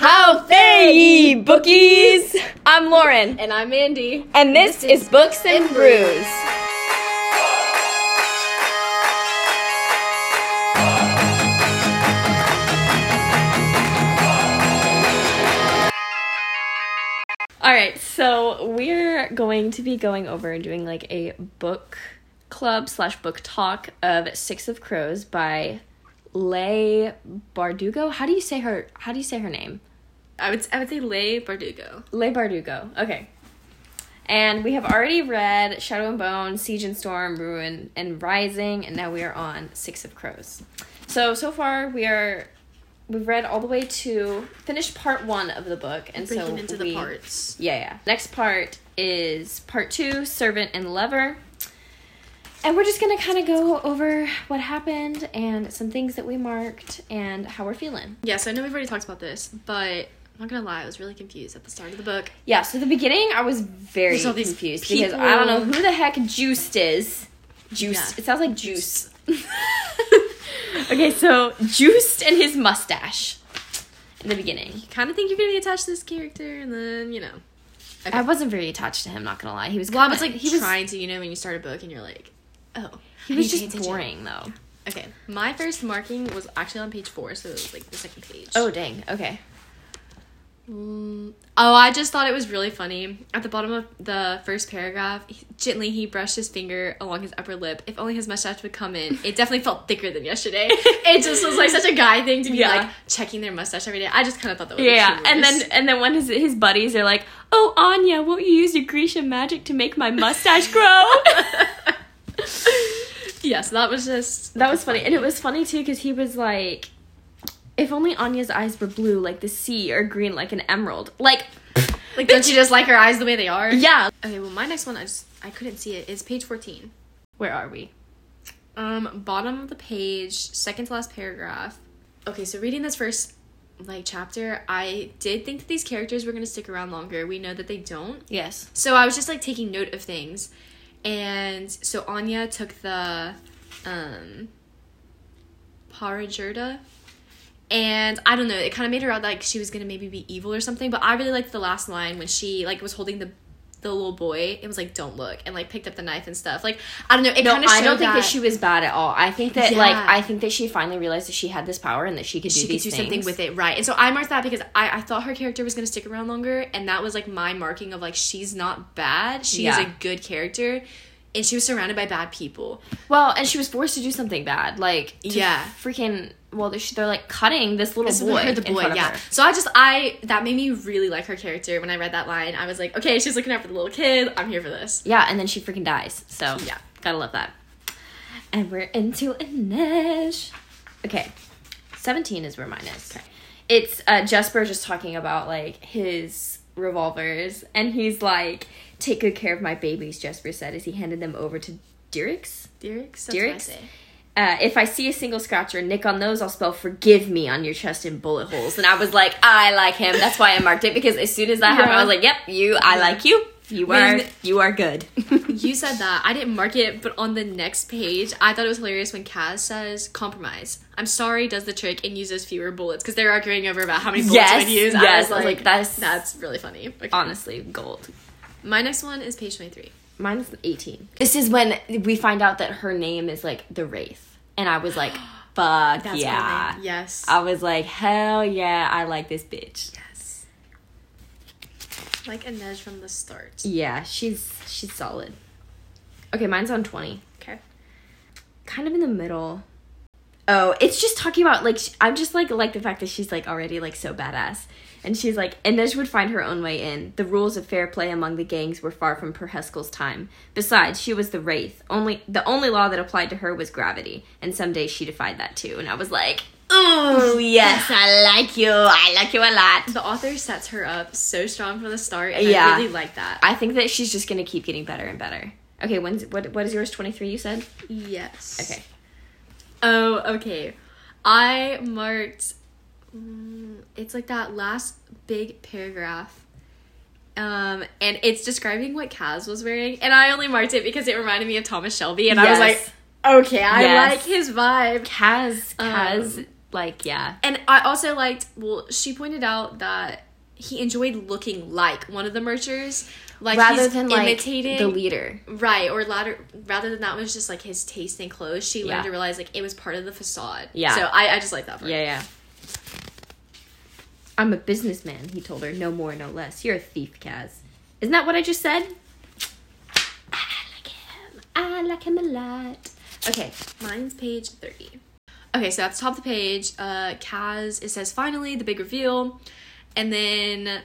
How fare ye, bookies? I'm Lauren, And I'm Mandy. and this, is Books and Brews. All right, so we're going to be going over and doing like a book club slash book talk of Six of Crows by Leigh Bardugo. How do you say her? How do you say her name? I would I would say Leigh Bardugo. Leigh Bardugo. Okay. And we have already read Shadow and Bone, Siege and Storm, Ruin and Rising, and now we are on Six of Crows. So so far we are we've read all the way to finished part one of the book, and Breaking so into we, the parts. Yeah, yeah. Next part is part two, Servant and Lover. And we're just gonna kind of go over what happened and some things that we marked and how we're feeling. Yes, I know we've already talked about this, but I'm not gonna lie, I was really confused at the start of the book. Yeah, so the beginning I was very There's all these confused because I don't know who the heck Joost is. Joost. Yeah. It sounds like juice. okay, so Joost and his mustache in the beginning. Kind of think you're gonna be attached to this character, and then you know. Okay. I wasn't very attached to him, not gonna lie. He was Well, I kinda- was like he was trying to, you know, when you start a book and you're like, oh, he I was need to pay just boring though. Okay, my first marking was actually on page four, so it was like the second page. Oh dang. Okay. Mm, oh, I just thought it was really funny. At the bottom of the first paragraph, he, gently he brushed his finger along his upper lip. If only his mustache would come in. It definitely felt thicker than yesterday. it just was like such a guy thing to be Yeah. like checking their mustache every day. I just kind of thought that was Yeah, humorous. and then and then when his his buddies are like, "Oh Anya, won't you use your Grisha magic to make my mustache grow?" yes, that was just That was funny. And it was funny too because he was like, if only Anya's eyes were blue like the sea or green like an emerald. Like, like don't you just like her eyes the way they are? yeah. Okay, well my next one I just I couldn't see it. Is page fourteen. Where are we? Um, bottom of the page, second to last paragraph. Okay, so reading this first like chapter, I did think that these characters were gonna stick around longer. We know that they don't. Yes. So I was just like taking note of things. And so Anya took the um Parajurda. And I don't know, it kind of made her out like she was gonna maybe be evil or something. But I really liked the last line when she like was holding the the little boy. It was like don't look and like picked up the knife and stuff. Like I don't know, it No, kind of I don't think that. she was bad at all. I think that like I think that she finally realized that she had this power and that she could do she could do things. something with it, right? And so I marked that because I, I thought her character was gonna stick around longer, and that was like my marking of like she's not bad, she is a good character, and she was surrounded by bad people. Well, and she was forced to do something bad, like Yeah. freaking. Well, they're, they're like cutting this little This boy. the boy, yeah. So I just I that made me really like her character when I read that line. I was like, okay, she's looking out for the little kid. I'm here for this. Yeah, and then she freaking dies. So Yeah. gotta love that. And we're into Inej. Okay, seventeen is where mine is. Okay. It's uh, Jesper just talking about like his revolvers, and he's like, "Take good care of my babies," Jesper said as he handed them over to Dirix. Derek, that's Derek? what I say. Uh, if I see a single scratch or nick on those, I'll spell "forgive me" on your chest in bullet holes. And I was like, I like him. That's why I marked it because as soon as that happened, I was like, Yep, you. I like you. You When- are. You are good. You said that. I didn't mark it, but on the next page, I thought it was hilarious when Kaz says compromise. I'm sorry, does the trick and uses fewer bullets because they're arguing over about how many bullets Yes, to use. yes, I was like, that's- that's really funny. Okay. honestly gold. My next one is page 23. Mine's 18. This is when we find out that her name is like the Wraith. And I was like, fuck That's yeah. Yes. I was like, hell yeah, I like this bitch. yes. Like Inej from the start. Yeah, she's she's solid. Okay, mine's on 20. Okay. Kind of in the middle. Oh, it's just talking about like I'm just like like the fact that she's like already like so badass. And she's like, and Nej would find her own way in. The rules of fair play among the gangs were far from Per Haskell's time. Besides, she was the wraith. Only the only law that applied to her was gravity, and someday she defied that too. And I was like, oh yes, I like you. I like you a lot. The author sets her up so strong from the start, and Yeah. I really like that. I think that she's just gonna keep getting better and better. Okay, when's what? What is yours? Twenty three. You said. yes. Okay. Oh, okay. I marked. Mm, it's like that last big paragraph. Um, and it's describing what Kaz was wearing, and I only marked it because it reminded me of Thomas Shelby, and I was like, okay, I Yes. like his vibe. Kaz, Kaz, Um, like yeah. And I also liked, well, she pointed out that he enjoyed looking like one of the merchers. Like rather than like imitating the leader. Right, or ladder, rather than that was just like his taste in clothes, she learned Yeah. to realize like it was part of the facade. Yeah. So I, I just like that part. Yeah, yeah. I'm a businessman, he told her. No more, no less. You're a thief, Kaz. Isn't that what I just said? I like him. I like him a lot. Okay, mine's page 30. Okay, so at the top of the page, uh, Kaz, it says finally the big reveal. And then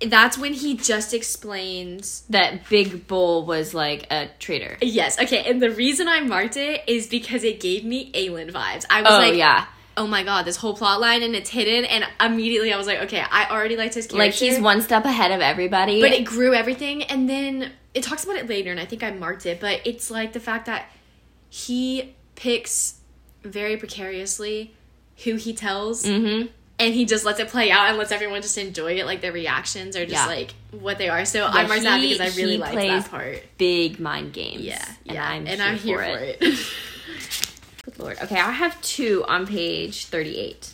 that's when he just explains. That Big Bull was like a traitor. Yes, okay, and the reason I marked it is because it gave me Aelin vibes. I was Oh, like, yeah. Oh my god, this whole plot line and it's hidden. And immediately I was like, okay, I already liked his character. Like he's one step ahead of everybody. but it grew everything and then it talks about it later and i think i marked it but it's like the fact that he picks very precariously who he tells mm-hmm. and he just lets it play out and lets everyone just enjoy it like their reactions are just Yeah. like what they are so i marked that he- because i really like that part Big mind games. yeah And yeah I'm and here i'm here for for it. Good lord. Okay, I have two on page 38.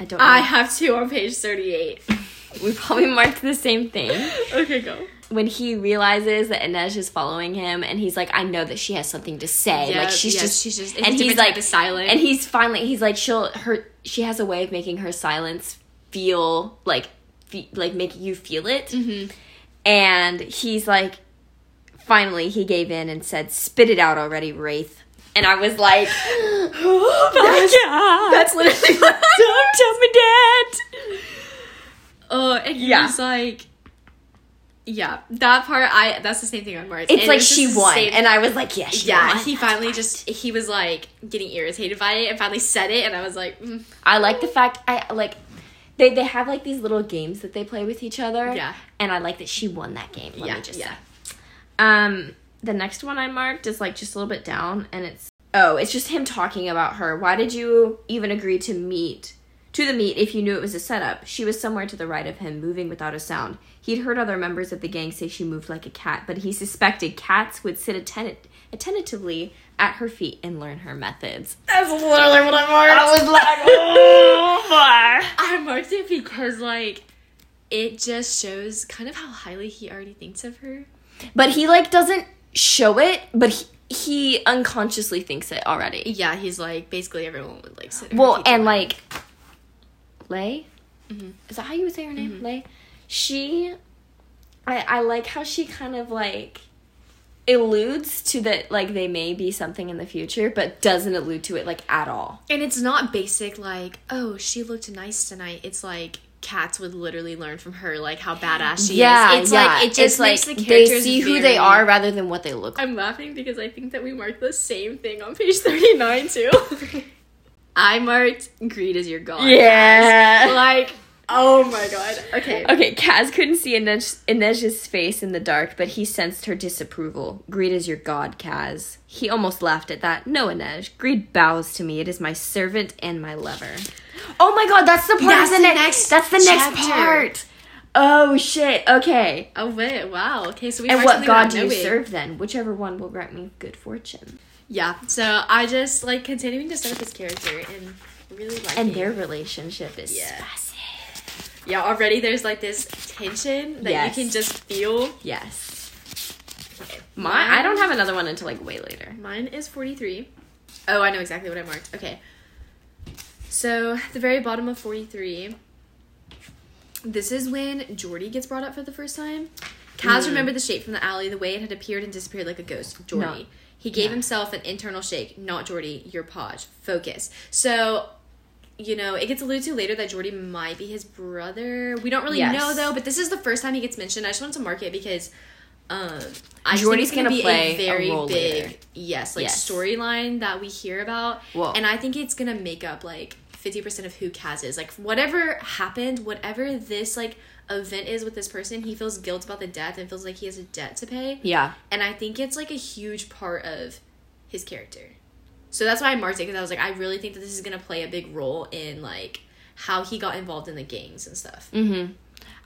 I don't know. i have two on page 38 we probably marked the same thing. okay go when he realizes that Inej is following him, and he's like, "I know that she has something to say. Yeah, like she's just, she's just- and he's like silent. and he's finally, he's like, she'll her, she has a way of making her silence feel like, fe- like make you feel it, Mm-hmm. and he's like, finally, he gave in and said, "Spit it out already, Wraith." And I was like, "Oh my god, that's literally what don't tell me that." Oh, and he Yeah. was like, yeah, that part. I that's the same thing on Mars. It's And like just she won, same- and I was like, "Yeah, she yeah, won." he finally just he was like getting irritated by it and finally said it, and I was like, mm, I like the fact I like they they have like these little games that they play with each other. Yeah. And I like that she won that game. Let yeah, me just yeah. say. Um the next one I marked is like just a little bit down and it's oh, it's just him talking about her. Why did you even agree to meet to the meet if you knew it was a setup? She was somewhere to the right of him, moving without a sound. He'd heard other members of the gang say she moved like a cat, but he suspected cats would sit atten- attentively at her feet and learn her methods. That's literally what I marked. I was like, oh my. I marked it because like it just shows kind of how highly he already thinks of her. But he like doesn't show it, but he, he unconsciously thinks it already. Yeah, he's like basically everyone would like sit. Well, and like Lay, mm-hmm. is that how you would say her name? Mm-hmm. Lay. She, I I like how she kind of like alludes to that like they may be something in the future, but doesn't allude to it like at all. And it's not basic like, oh, she looked nice tonight. It's like cats would literally learn from her like how badass she yeah, is. It's yeah. like it just it's makes like the they see who very- they are rather than what they look like. I'm laughing because I think that we marked the same thing on page 39 too. I marked greed is your god. Yeah. Like, oh my god. Okay. Okay, Kaz couldn't see Inej- Inej's face in the dark, but he sensed her disapproval. Greed is your god, Kaz. He almost laughed at that. No, Inej. Greed bows to me. It is my servant and my lover. Oh my god, that's the part That's of the, the next, next That's the next chapter. part. Oh shit. Okay. Oh wait, wow. Okay, so we And what god do you knowing. serve then? Whichever one will grant me good fortune. Yeah. So I just like continuing to set up his character and really like And their relationship is Yeah. spicy. Yeah, already there's like this tension that Yes. you can just feel. Yes. My, I don't have another one until like way later. Mine is 43. Oh, I know exactly what I marked. Okay. So, at the very bottom of 43, this is when Jordy gets brought up for the first time. Kaz Mm. remembered the shape from the alley, the way it had appeared and disappeared like a ghost. Jordy. No. He gave Yeah. himself an internal shake. Not Jordy, your Podge. Focus. So, you know, it gets alluded to later that Jordy might be his brother. We don't really Yes. know though, but this is the first time he gets mentioned. I just wanted to mark it because um I Jordy's think gonna, gonna be play a a very role big later. yes, like Yes. storyline that we hear about. Well- and I think it's gonna make up like fifty percent of who Kaz is. Like whatever happened, whatever this like event is with this person, he feels guilt about the death and feels like he has a debt to pay. Yeah. And I think it's like a huge part of his character. So that's why I marked it because I was like, I really think that this is gonna play a big role in like how he got involved in the gangs and stuff. Mm-hmm.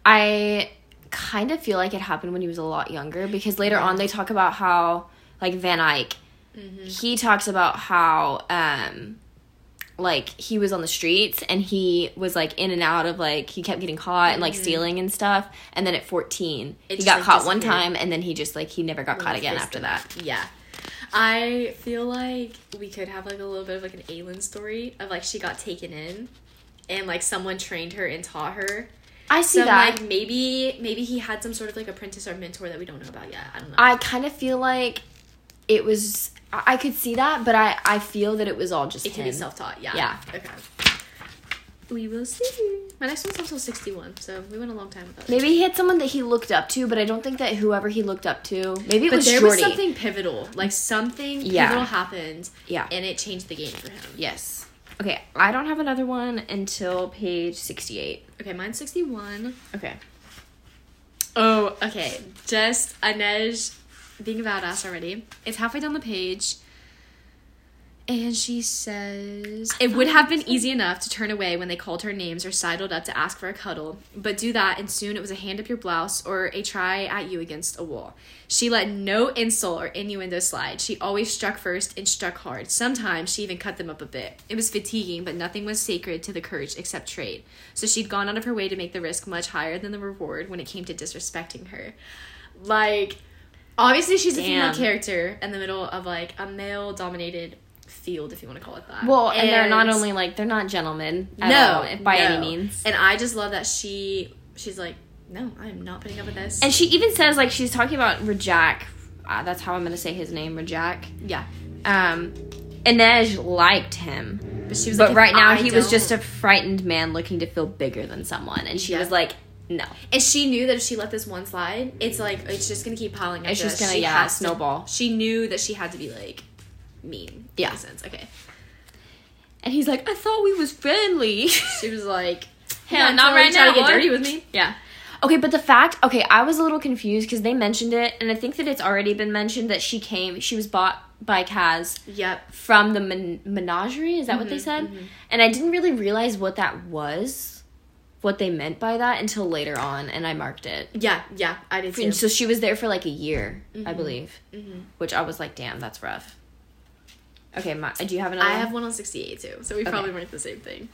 I kind of feel like it happened when he was a lot younger because later on they talk about how like Van Eck Mm-hmm. he talks about how um like he was on the streets and he was like in and out of like he kept getting caught and like stealing and stuff and then at 14 Mm-hmm. It he got like, caught one time and then he just like he never got caught again after that Yeah. I feel like we could have like a little bit of like an Aelin story of like she got taken in and like someone trained her and taught her. i see So that like maybe maybe he had some sort of like apprentice or mentor that we don't know about yet. I don't know. i kind of feel like it was i could see that but i i feel that it was all just it can be self taught, yeah. Yeah. Okay. We will see. My next one's also sixty one, so we went a long time with that. maybe he had someone that he looked up to but i don't think that whoever he looked up to maybe it But was there Jordy. was something pivotal, like something Yeah. pivotal happened, yeah and it changed the game for him. yes okay i don't have another one until page 68 Okay, mine's sixty one. okay Oh, okay. Just Inej being a badass already. It's halfway down the page. And she says, It would oh, have been easy enough to turn away when they called her names or sidled up to ask for a cuddle, but do that, and soon it was a hand up your blouse or a try at you against a wall. She let no insult or innuendo slide. She always struck first and struck hard. Sometimes she even cut them up a bit. It was fatiguing, but nothing was sacred to the courage except trade. So she'd gone out of her way to make the risk much higher than the reward when it came to disrespecting her. Like, obviously, she's a female character in the middle of like a male dominated field, if you want to call it that. Well, and, they're not only like they're not gentlemen. At no all, by no. any means. And I just love that she she's like, no, I am not putting up with this. And she even says like she's talking about Rajak. Uh, that's how I'm gonna say his name, Rajak. yeah, Um, Inej liked him, but she was but like, right now I he was don't- just a frightened man looking to feel bigger than someone, and she Yeah. was like, "No, And she knew that if she let this one slide, it's like it's just gonna keep piling up. It's just gonna, She yeah, has to- snowball. she knew that she had to be like mean. Yeah. sense. Okay. And he's like, "I thought we was friendly." She was like, Yeah, not right trying now, to get dirty with me." Yeah. Okay, but the fact, okay, I was a little confused because they mentioned it, and I think that it's already been mentioned that she came, she was bought by Kaz Yep. from the men- menagerie. Is that what they mm-hmm, said? Mm-hmm. And I didn't really realize what that was, what they meant by that until later on, and I marked it. Yeah. Yeah. I did too. And so she was there for like a year, I mm-hmm. believe, Mhm. which I was like, damn, that's rough. Okay, my, do you have another? I one? have one on sixty-eight too, so we Okay. probably weren't the same thing.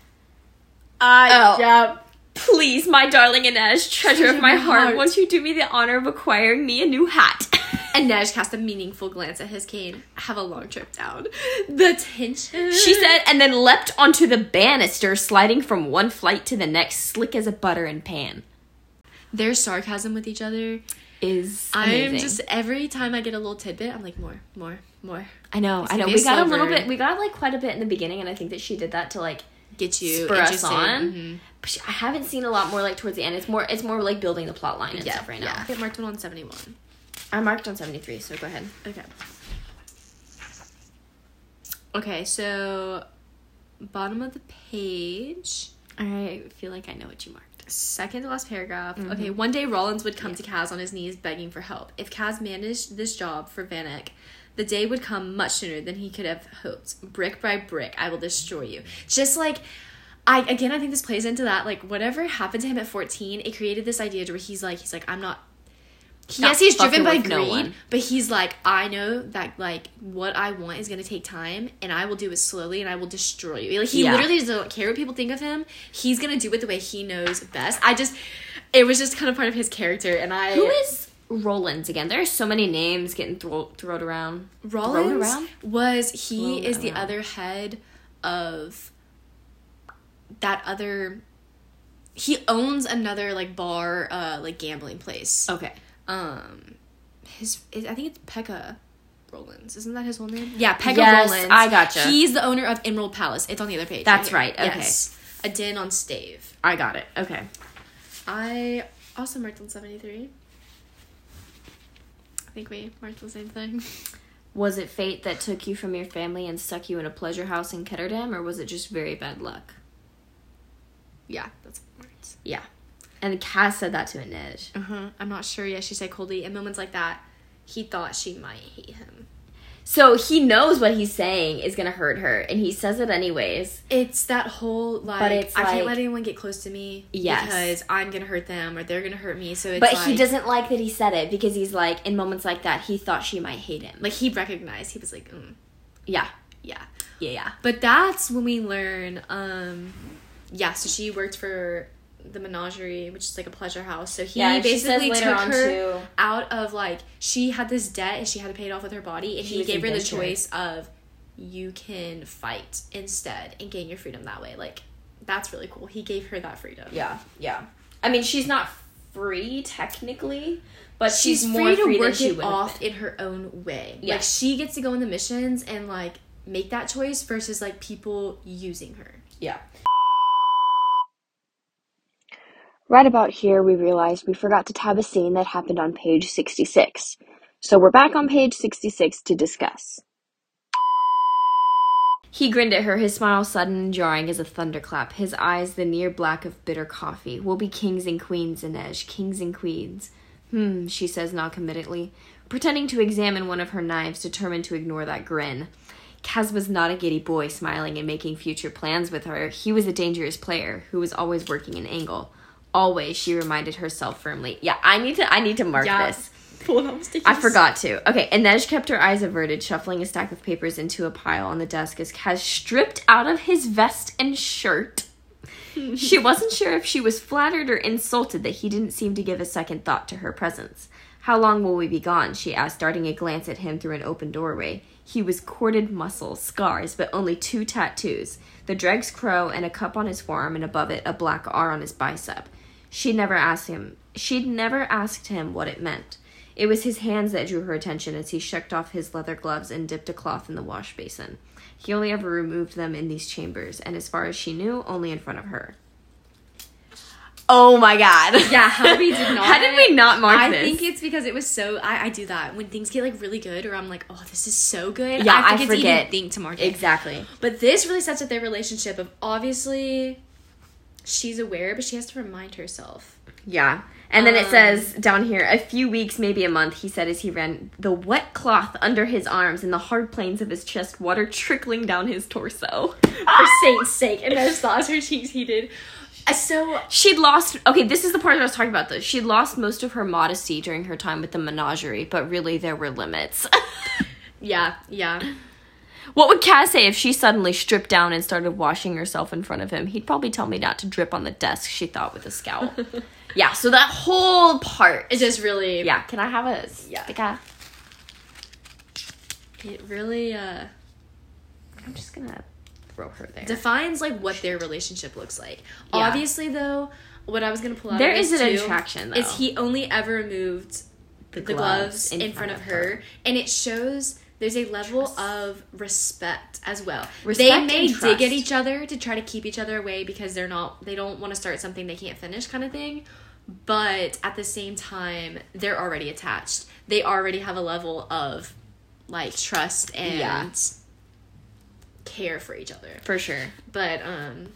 I oh. yeah. Please, my darling Inej, treasure of my heart, won't you do me the honor of acquiring me a new hat? Inej cast a meaningful glance at his cane. Have a long trip down. The tension. She said, and then leapt onto the banister, sliding from one flight to the next, slick as a butter and pan. Their sarcasm with each other. Is amazing. I'm just every time I get a little tidbit, I'm like more, more, more. I know, It's I know. We got a little bit. We got like quite a bit in the beginning, and I think that she did that to like Get you spur us on. Mhm. But she, I haven't seen a lot more like towards the end. It's more. It's more like building the plot line and Yeah, stuff right now. yeah. Get marked one on seventy one. I marked on seventy three, so go ahead. Okay. Okay, so bottom of the page, I feel like I know what you marked. Second to last paragraph. Mm-hmm. Okay, one day Rollins would come to Kaz on his knees begging for help. If Kaz managed this job for Van Eck, the day would come much sooner than he could have hoped. Brick by brick, I will destroy you. Just like I again I think this plays into that like whatever happened to him at 14, it created this idea to where he's like he's like I'm Not yes, he's driven by with no greed, but he's like, I know that like what I want is gonna take time, and I will do it slowly, and I will destroy you. Like he Yeah. literally doesn't care what people think of him. He's gonna do it the way he knows best. I just, it was just kind of part of his character, and I Who is Rollins again? There are so many names getting thro- thrown around. Rollins around? was he Thrown is the other head of that other. He owns another like bar, uh, like gambling place. Okay. Um his is, I think it's Pekka Rollins. Isn't that his whole name? Yeah, Pekka Yes, Rollins. I gotcha. He's the owner of Emerald Palace. It's on the other page. That's here. right, okay. Yes. A den on stave. I got it. Okay. I also marked on 73. I think we marked the same thing. Was it fate that took you from your family and stuck you in a pleasure house in Ketterdam, or was it just very bad luck? Yeah, that's marked. Yeah. And Kaz said that to Inej. Uh-huh. I'm not sure. Yeah, she said coldly. In moments like that, he thought she might hate him. So he knows what he's saying is gonna hurt her, and he says it anyways. It's that whole like But it's I like- can't let anyone get close to me Yes. because I'm gonna hurt them or they're gonna hurt me. So it's But like, he doesn't like that he said it because he's like, in moments like that, he thought she might hate him. like he recognized he was like mm, yeah. yeah Yeah, yeah. But that's when we learn. Um, yeah, so she worked for the menagerie, which is like a pleasure house. So he Yeah, and she says basically took her too- out of like she had this debt and she had to pay it off with her body, and She he gave her the choice of you can fight instead and gain your freedom that way. Like that's really cool. He gave her that freedom. Yeah, yeah. I mean, she's not free technically, but she's, she's more free to free work she it off in her own way. Yeah. Like she gets to go on the missions and like make that choice versus like people using her. Yeah. Right about here, we realized we forgot to tab a scene that happened on page 66. So we're back on page 66 to discuss. He grinned at her, his smile sudden and jarring as a thunderclap, his eyes the near black of bitter coffee. We'll be kings and queens, Inej, kings and queens. Hmm, she says noncommittally, pretending to examine one of her knives, determined to ignore that grin. Kaz was not a giddy boy smiling and making future plans with her. He was a dangerous player who was always working an angle. Always, she reminded herself firmly. Yeah, I need to I need to mark Yeah. this. Full on stickers. I forgot to. Okay, Inej kept her eyes averted, shuffling a stack of papers into a pile on the desk as Kaz stripped out of his vest and shirt. she wasn't sure if she was flattered or insulted that he didn't seem to give a second thought to her presence. How long will we be gone? she asked, darting a glance at him through an open doorway. He was corded muscles, scars, but only two tattoos the Dreg's crow and a cup on his forearm, and above it, a black R on his bicep. She'd never asked him. She'd never asked him what it meant. It was his hands that drew her attention as he shucked off his leather gloves and dipped a cloth in the wash basin. He only ever removed them in these chambers, and as far as she knew, only in front of her. Oh my god. Yeah, how did we did not. How did we not mark this? I this? think it's because it was so. I, I do that when things get like really good, or I'm like, oh, this is so good. Yeah, I I forget forget. even think to mark it. Exactly. But this really sets up their relationship of obviously she's aware, but she has to remind herself. Yeah. And then it Um, says down here, a few weeks, maybe a month, he said as he ran the wet cloth under his arms and the hard planes of his chest, water trickling down his torso. For Saint's sake, and those thoughts her cheeks heated. Uh, So She'd lost. Okay, this is the part I was talking about. Though she'd lost most of her modesty during her time with the menagerie, but really there were limits. yeah, yeah. What would Kaz say if she suddenly stripped down and started washing herself in front of him? He'd probably tell me not to drip on the desk. She thought with a scowl. yeah. So that whole part. is just really, yeah. Can I have a Yeah. sticker? it really uh I'm just gonna throw her there. defines like what their relationship looks like. Yeah. Obviously, though, what I was gonna pull out There is an too, attraction, though. Is he only ever moved the, gloves, in, front, of her, and it shows there's a level Trust. of respect as well. Respect they may dig at each other to try to keep each other away because they're not they don't want to start something they can't finish kind of thing. But at the same time, they're already attached. They already have a level of like trust and Yeah. care for each other. For sure. But um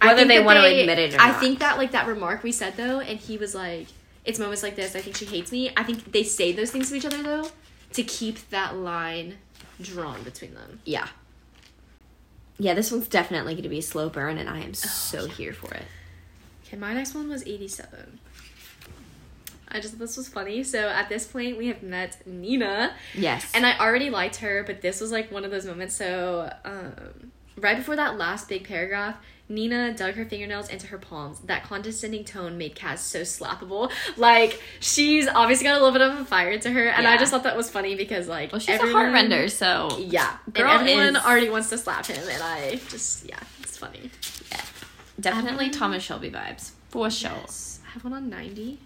Whether they want to admit it or I not. think that like that remark we said though, and he was like, "It's moments like this. I think she hates me." I think they say those things to each other though, to keep that line drawn between them. Yeah. Yeah, this one's definitely going to be a slow burn, and I am so here for it. Okay, my next one was eighty-seven. I just thought this was funny. So at this point, we have met Nina, Yes. and I already liked her, but this was like one of those moments. So um, right before that last big paragraph, Nina dug her fingernails into her palms. That condescending tone made Kaz so slappable. Like she's obviously got a little bit of a fire to her, and I just thought that was funny because like well, she's everyone- a heart render, so Yeah, Girl and everyone is- already wants to slap him, and I just yeah, it's funny. Yeah. definitely Um, Thomas Shelby vibes. For sure. Yes. I have one on ninety.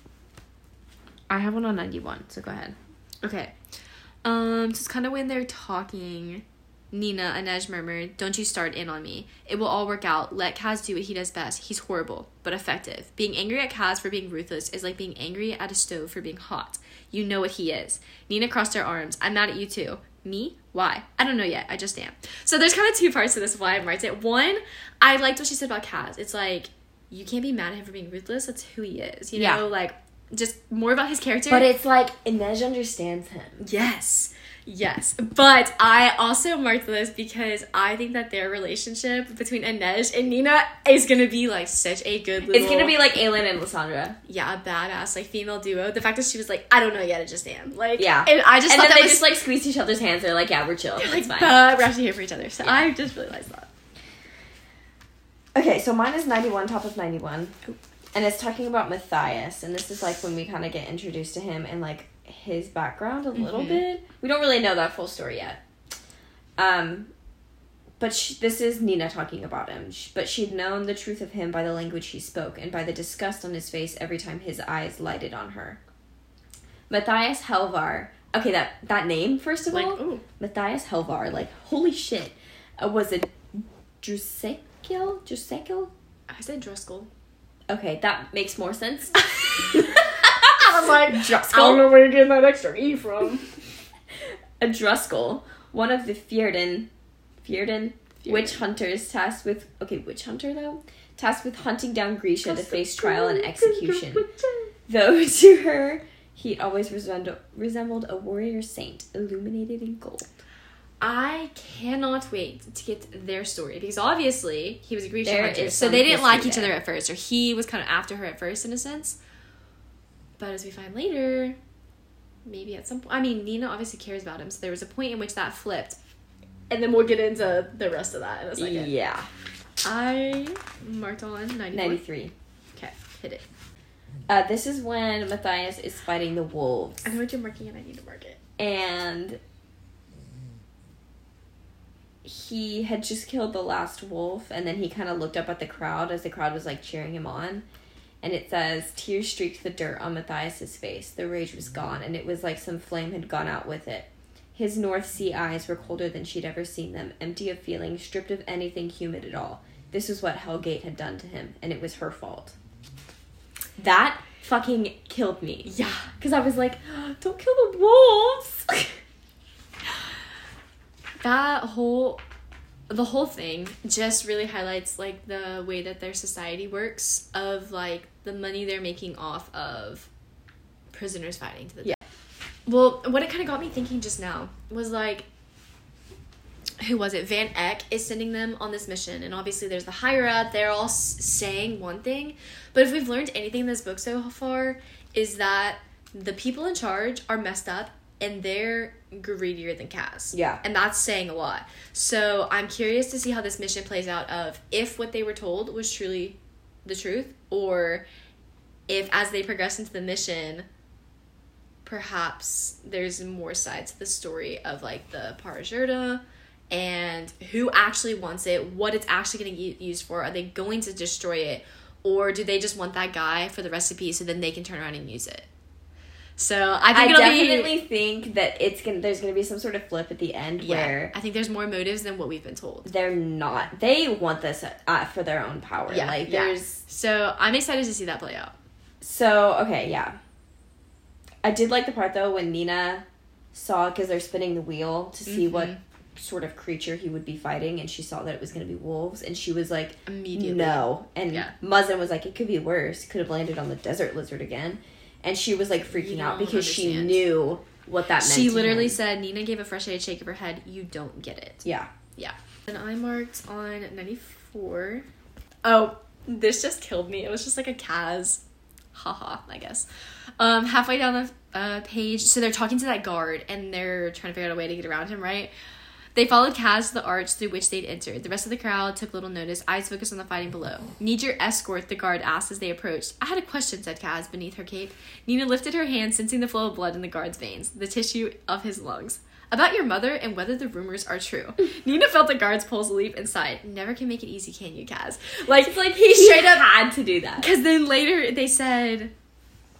I have one on 91, so go ahead. Okay. Um, it's kind of when they're talking. Nina, Inej murmured, Don't you start in on me. It will all work out. Let Kaz do what he does best. He's horrible, but effective. Being angry at Kaz for being ruthless is like being angry at a stove for being hot. You know what he is. Nina crossed her arms. I'm mad at you too. Me? Why? I don't know yet. I just am. So there's kind of two parts to this why I marked it. One, I liked what she said about Kaz. It's like, you can't be mad at him for being ruthless. That's who he is. You know, Yeah. like just more about his character. But it's like Inej understands him. Yes. Yes. But I also marked this because I think that their relationship between Inej and Nina is gonna be like such a good little It's gonna be like Aelin and Lysandra. yeah, a badass like female duo. The fact that she was like, I don't know yet, I just am. Like Yeah. And I just and thought then that they was just like squeeze each other's hands. They're like, yeah, we're chill. like It's fine. uh, we're actually here for each other. So Yeah. I just realized that. Okay, so mine is 91, top of 91. And it's talking about Matthias. And this is like when we kind of get introduced to him and like his background a little Mhm. bit. We don't really know that full story yet. Um, but sh this is Nina talking about him. Sh- But she'd known the truth of him by the language he spoke and by the disgust on his face every time his eyes lighted on her. Matthias Helvar. Okay, that that name first of Like, all. ooh. Matthias Helvar. Like holy shit, uh, was it Drusekel? Drusekel? I said Driscoll. Okay, that makes more sense. I was like, Driscoll. know where you're getting that extra E from. a Druskull, one of the Fjerdan, Fjerdan witch hunters tasked with okay, witch hunter though, tasked with hunting down Grisha to face trial and execution. Though to her, he always resembled resembled a warrior saint, illuminated in gold. I cannot wait to get their story because obviously he was a Grisha There hunter, so they didn't like each other at first, or he was kind of after her at first in a sense. But as we find later, maybe at some point, I mean, Nina obviously cares about him, so there was a point in which that flipped, and then we'll get into the rest of that in a second. Yeah, I marked on ninety three. Okay, hit it. Uh, this is when Matthias is fighting the wolves, I know what you're marking, and I need to mark it. and he had just killed the last wolf and then he kind of looked up at the crowd as the crowd was like cheering him on. And it says tears streaked the dirt on matthias's face. The rage was mm. gone and it was like some flame had gone out with it. His north sea eyes were colder than she'd ever seen them empty of feeling stripped of anything human at all. This was what hellgate had done to him and it was her fault. That fucking killed me. Yeah. because i was like don't kill the wolves that whole the whole thing just really highlights like the way that their society works of like the money they're making off of prisoners fighting to the Yeah. death. Well, what it kind of got me thinking just now was like who was it? Van Eck is sending them on this mission, and obviously there's the higher up. They're all s- saying one thing, but if we've learned anything in this book so far, is that the people in charge are messed up and they're greedier than Kaz. Yeah. and that's saying a lot. So I'm curious to see how this mission plays out. Of if what they were told was truly the truth, or if as they progress into the mission, perhaps there's more sides to the story of like the Parajurda and who actually wants it, what it's actually going to get used for. Are they going to destroy it, or do they just want that guy for the recipe so then they can turn around and use it? So I I think it'll definitely be. think that it's gonna. There's gonna be some sort of flip at the end Yeah, where I think there's more motives than what we've been told. they're not. They want this uh, for their own power. Yeah, like yeah. there's. So I'm excited to see that play out. So okay, yeah. I did like the part though when Nina saw because they're spinning the wheel to see what Mhm. sort of creature he would be fighting, and she saw that it was gonna be wolves, and she was like, Immediately. "No," and Yeah. Muzzen was like, "It could be worse. Could have landed on the desert lizard again," and she was like freaking out don't because she knew what that meant. She to literally him. said, Nina gave a frustrated shake of her head. You don't get it. "Yeah." Yeah. And I marked on 94. Oh, this just killed me. It was just like a Kaz. Haha, I guess. Um, halfway down the uh, page, so they're talking to that guard and they're trying to figure out a way to get around him, right? They followed Kaz to the arch through which they'd entered. The rest of the crowd took little notice, eyes focused on the fighting below. Need your escort, the guard asked as they approached. I had a question, said Kaz beneath her cape. Nina lifted her hand, sensing the flow of blood in the guard's veins, the tissue of his lungs. About your mother and whether the rumors are true. Nina felt the guard's pulse leap and sighed. Never can make it easy, can you, Kaz? Like, It's like he straight up had to do that. because then later they said,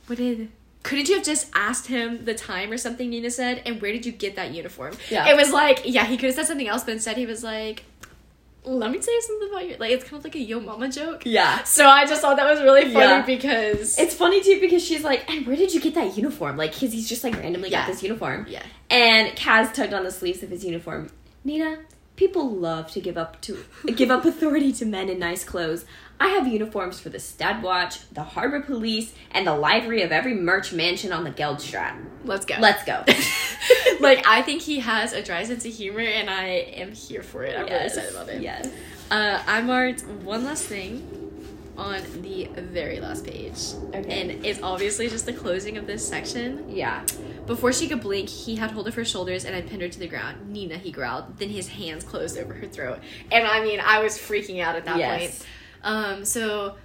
"What did? Couldn't you have just asked him the time or something?" Nina said, "And where did you get that uniform?" Yeah. it was like, yeah, he could have said something else, but instead he was like, "Let me tell you something about your like." It's kind of like a yo mama joke. Yeah. So I just thought that was really funny Yeah. because It's funny too because she's like, and where did you get that uniform? Like, cause he's just like randomly Yeah. got this uniform. yeah, And Kaz tugged on the sleeves of his uniform. Nina, People love to give up to give up authority to men in nice clothes. I have uniforms for the Stadwatch, the Harbor Police, and the livery of every merch mansion on the Geldstraat. Let's go. Let's go. like I think he has a dry sense of humor, and I am here for it. I'm really excited about it. Yes. Uh, I marked one last thing on the very last page, Okay. and it's obviously just the closing of this section. Yeah. Before she could blink, he had hold of her shoulders and I pinned her to the ground. Nina, he growled. Then his hands closed over her throat, and I mean, I was freaking out at that Yes. point. Um, so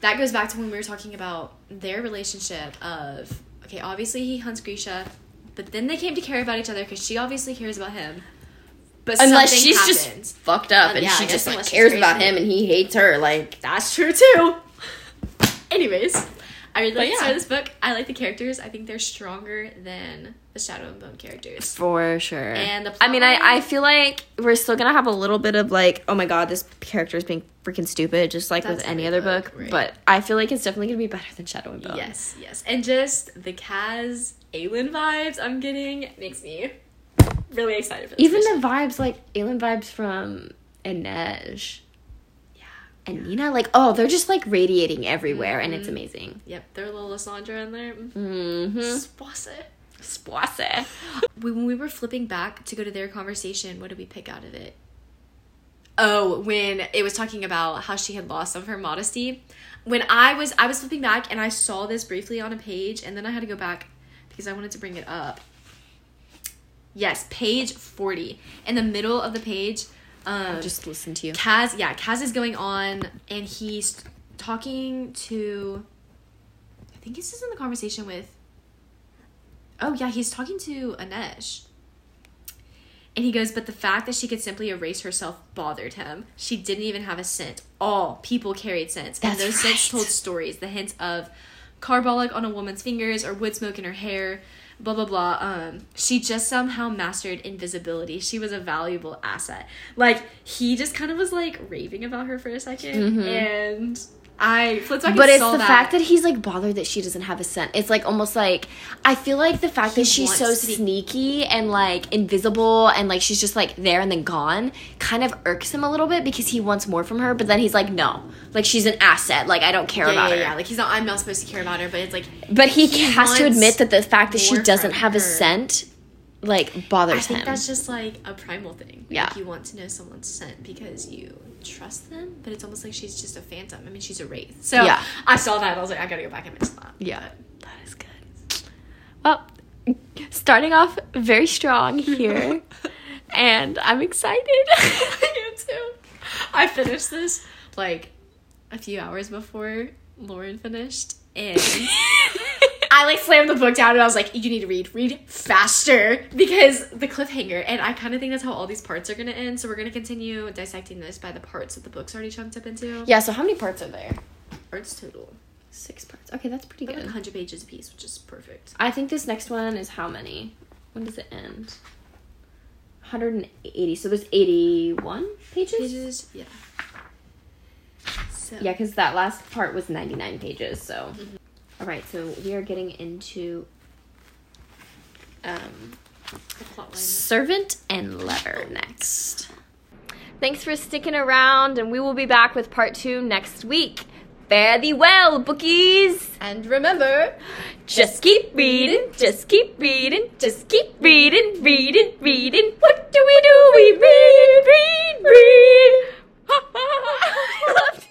that goes back to when we were talking about their relationship of okay, obviously he hunts Grisha, but then they came to care about each other because she obviously cares about him. But Unless she's happened. just fucked up Uh, and yeah, she just like cares about him and he hates her. Like That's true too. Anyways, I really like yeah. this book. I like the characters. I think they're stronger than the Shadow and Bone characters. for sure. And the I mean, I I feel like we're still gonna have a little bit of like, oh my god, this character is being freaking stupid, just like with any other book. book, right. But I feel like it's definitely gonna be better than Shadow and Bone. Yes, yes. And just the Kaz Aelin vibes I'm getting makes me really excited for this. Even mission. the vibes, like Aelin vibes from Inej yeah. and Nina, like oh, they're just like radiating everywhere, and it's amazing. Yep, their little Lysandra in there. Mm-hmm. Sposse. Spoise. When we were flipping back to go to their conversation, what did we pick out of it? Oh, when it was talking about how she had lost some of her modesty. When I was I was flipping back and I saw this briefly on a page and then I had to go back because I wanted to bring it up. Yes, page 40. In the middle of the page, um Just listen to you. Kaz, yeah, Kaz is going on and he's talking to I think this is in the conversation with Oh yeah, he's talking to Inej. And he goes, but the fact that she could simply erase herself bothered him. She didn't even have a scent. All people carried scents. That's and those scents told stories. The hints of carbolic on a woman's fingers or wood smoke in her hair, blah blah blah. Um, she just somehow mastered invisibility. She was a valuable asset. Like he just kind of was like raving about her for a 2nd and I Mm-hmm. But it's the that. fact that he's like bothered that she doesn't have a scent. It's like almost like I feel like the fact He that she's so sneaky and like invisible and like she's just like there and then gone kind of irks him a little bit because he wants more from her. But then he's like, no, like she's an asset. Like I don't care yeah, about yeah, her. yeah. Like he's not. I'm not supposed to care about her, but it's like But he, He has to admit that the fact that she doesn't have a scent like I bothers think him. that's just like a primal thing. Yeah. Like you want to know someone's scent because you trust them, but it's almost like she's just a phantom. I mean, she's a wraith. So Yeah. I saw that I was like, I gotta go back and mention that. Yeah, that is good. Well, starting off very strong here, and I'm excited. Am too. I finished this like a few hours before Lauren finished, and I like slammed the book down and I was like, "You need to read, read faster," because the cliffhanger. And I kind of think that's how all these parts are gonna end. So we're gonna continue dissecting this by the parts that the book's already chunked up into. yeah. So how many parts are there? Parts total, Six parts. Okay, that's pretty like good. 100 pages a piece, which is perfect. I think this next one is how many? When does it end? 180. So there's 81 pages. Pages, yeah. So Yeah, because that last part was 99 pages. So, mm-hmm. All right. So we are getting into um, the plot line. servant and letter next. Thanks for sticking around, and we will be back with part two next week. Fare thee well, bookies! And remember, Just keep reading, just keep reading, just keep reading, reading, reading. What do we do? We read, read, read.